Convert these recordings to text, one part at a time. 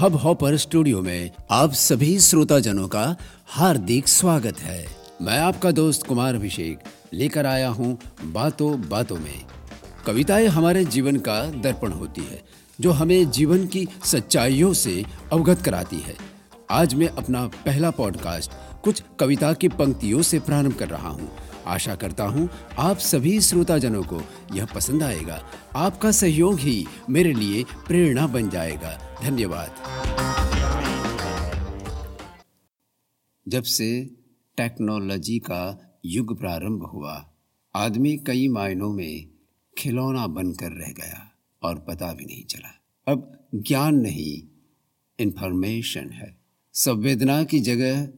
Hub hopper studio में आप सभी श्रोताजनों का हार्दिक स्वागत है। मैं आपका दोस्त कुमार अभिषेक लेकर आया हूँ बातों बातों में। कविताएँ हमारे जीवन का दर्पण होती है, जो हमें जीवन की सच्चाइयों से अवगत कराती है। आज मैं अपना पहला पॉडकास्ट कुछ कविता की पंक्तियों से प्रारंभ कर रहा हूँ। आशा करता हूँ आप सभी श्रोताजनों को यह पसंद आएगा। आपका सहयोग ही मेरे लिए प्रेरणा बन जाएगा। धन्यवाद। जब से टेक्नोलॉजी का युग प्रारंभ हुआ, आदमी कई मायनों में खिलौना बनकर रह गया और पता भी नहीं चला। अब ज्ञान नहीं इंफॉर्मेशन है। संवेदना की जगह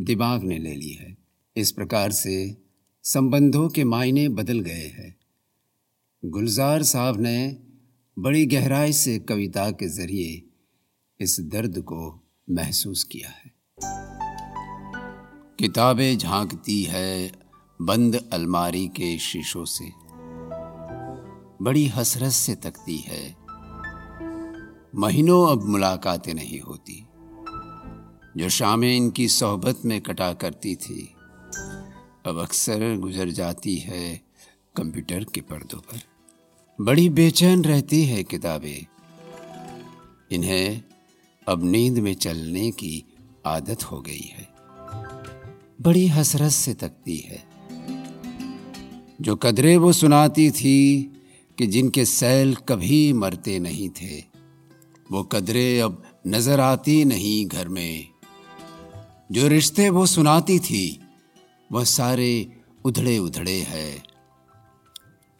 दिमाग ने ले ली है। इस प्रकार से संबंधों के मायने बदल गए हैं। गुलजार साहब ने बड़ी गहराई से कविता के ज़रिए इस दर्द को महसूस किया है। किताबें झांकती है बंद अलमारी के शीशों से। बड़ी हसरत से तकती है। महीनों अब मुलाकातें नहीं होती। जो शामें इनकी सोहबत में कटा करती थी। अब अक्सर गुजर जाती है कंप्यूटर के पर्दों पर। बड़ी बेचैन रहती है किताबें। इन्हें अब नींद में चलने की आदत हो गई है। बड़ी हसरत से तकती है। जो कदरे वो सुनाती थी कि जिनके सैल कभी मरते नहीं थे, वो कदरे अब नज़र आती नहीं घर में। जो रिश्ते वो सुनाती थी वह सारे उधड़े उधड़े है।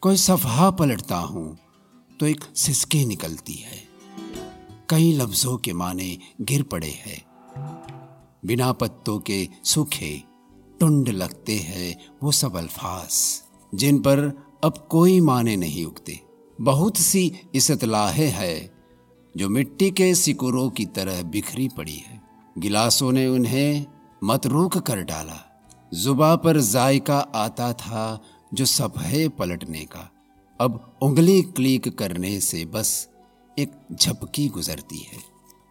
कोई सफहा पलटता हूँ तो एक सिसके निकलती है। कई लफ्जों के माने गिर पड़े हैं। बिना पत्तों के सूखे, टुंड लगते हैं वो सब अल्फाज, जिन पर अब कोई माने नहीं उगते। बहुत सी इसतलाहे है, जो मिट्टी के सिकुरों की तरह बिखरी पड़ी है। गिलासों ने उन्हें मतरूक कर डाला। जुबा पर जायका आता था जो सफे पलटने का। अब उंगली क्लिक करने से बस एक झपकी गुजरती है।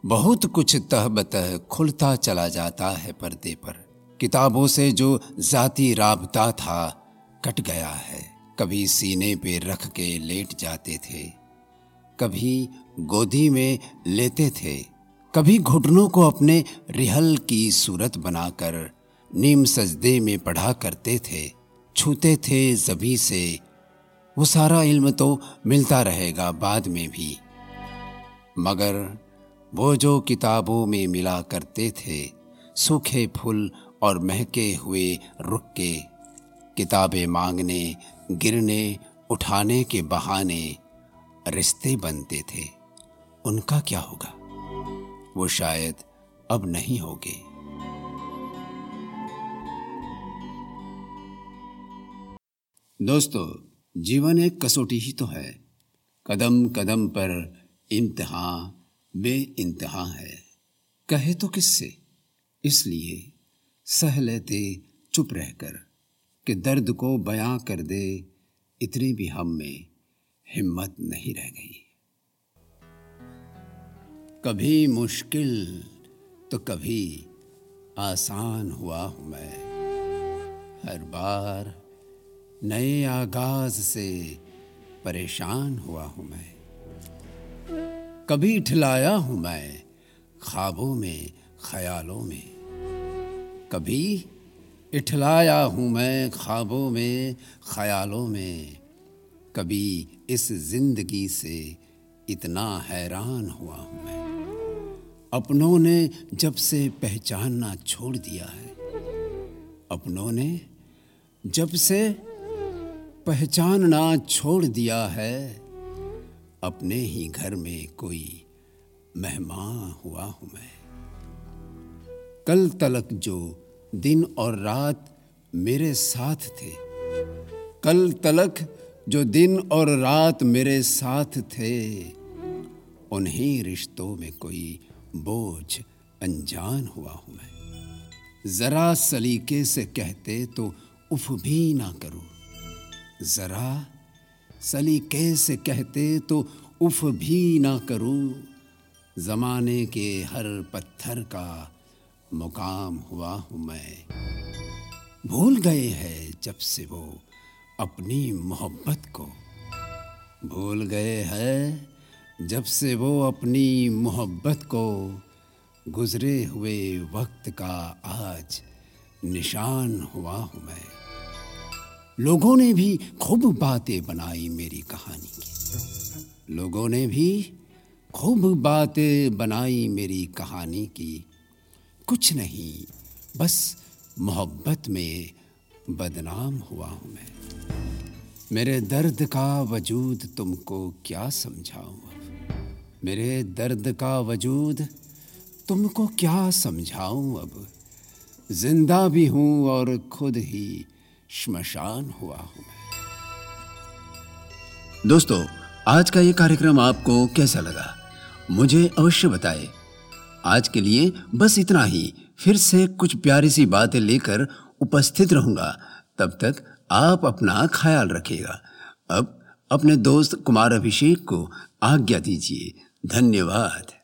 बहुत कुछ तह बतह खुलता चला जाता है पर्दे पर। किताबों से जो जाती राबता था, कट गया है। कभी सीने पे रख के लेट जाते थे। कभी गोदी में लेते थे। कभी घुटनों को अपने रिहल की सूरत बनाकर नीम सजदे में पढ़ा करते थे, छूते थे जबी से। वो सारा इल्म तो मिलता रहेगा बाद में भी। मगर वो जो किताबों में मिला करते थे, सूखे फूल और महके हुए रुक के किताबें मांगने, गिरने, उठाने के बहाने रिश्ते बनते थे। उनका क्या होगा? वो शायद अब नहीं होगे। दोस्तों, जीवन एक कसौटी ही तो है। कदम कदम पर इम्तहान बे इंतहा है। कहे तो किससे? इसलिए सह लेते चुप रहकर कि दर्द को बयां कर दे इतनी भी हम में हिम्मत नहीं रह गई। कभी मुश्किल तो कभी आसान हुआ हूँ मैं। हर बार नए आगाज़ से परेशान हुआ हूँ मैं। कभी ठिलाया हूँ मैं ख्वाबों में, ख्यालों में। कभी इठलाया हूँ मैं ख्वाबों में, ख्यालों में। कभी इस ज़िंदगी से इतना हैरान हुआ हूँ मैं। अपनों ने जब से पहचानना छोड़ दिया है। अपनों ने जब से पहचानना छोड़ दिया है। अपने ही घर में कोई मेहमान हुआ हूँ मैं। कल तलक जो दिन और रात मेरे साथ थे, कल तलक जो दिन और रात मेरे साथ थे, उन्हीं रिश्तों में कोई बोझ अनजान हुआ हूँ मैं। जरा सलीके से कहते तो उफ भी ना करूँ। जरा सलीके से कहते तो उफ भी ना करूँ। जमाने के हर पत्थर का मुकाम हुआ हूँ मैं। भूल गए हैं जब से वो अपनी मोहब्बत को। भूल गए हैं जब से वो अपनी मोहब्बत को। गुजरे हुए वक्त का आज निशान हुआ हूँ मैं। लोगों ने भी खूब बातें बनाई मेरी कहानी की। लोगों ने भी खूब बातें बनाई मेरी कहानी की। कुछ नहीं, बस मोहब्बत में बदनाम हुआ हूँ मैं। मेरे दर्द का वजूद तुमको क्या समझाऊँ अब? मेरे दर्द का वजूद तुमको क्या समझाऊँ अब? ज़िंदा भी हूँ और खुद ही श्मशान हुआ हूँ दोस्तों, आज का ये कार्यक्रम आपको कैसा लगा? मुझे अवश्य बताएँ। आज के लिए बस इतना ही। फिर से कुछ प्यारी सी बातें लेकर उपस्थित रहूँगा। तब तक आप अपना ख्याल रखिएगा। अब अपने दोस्त कुमार अभिषेक को आज्ञा दीजिए। धन्यवाद।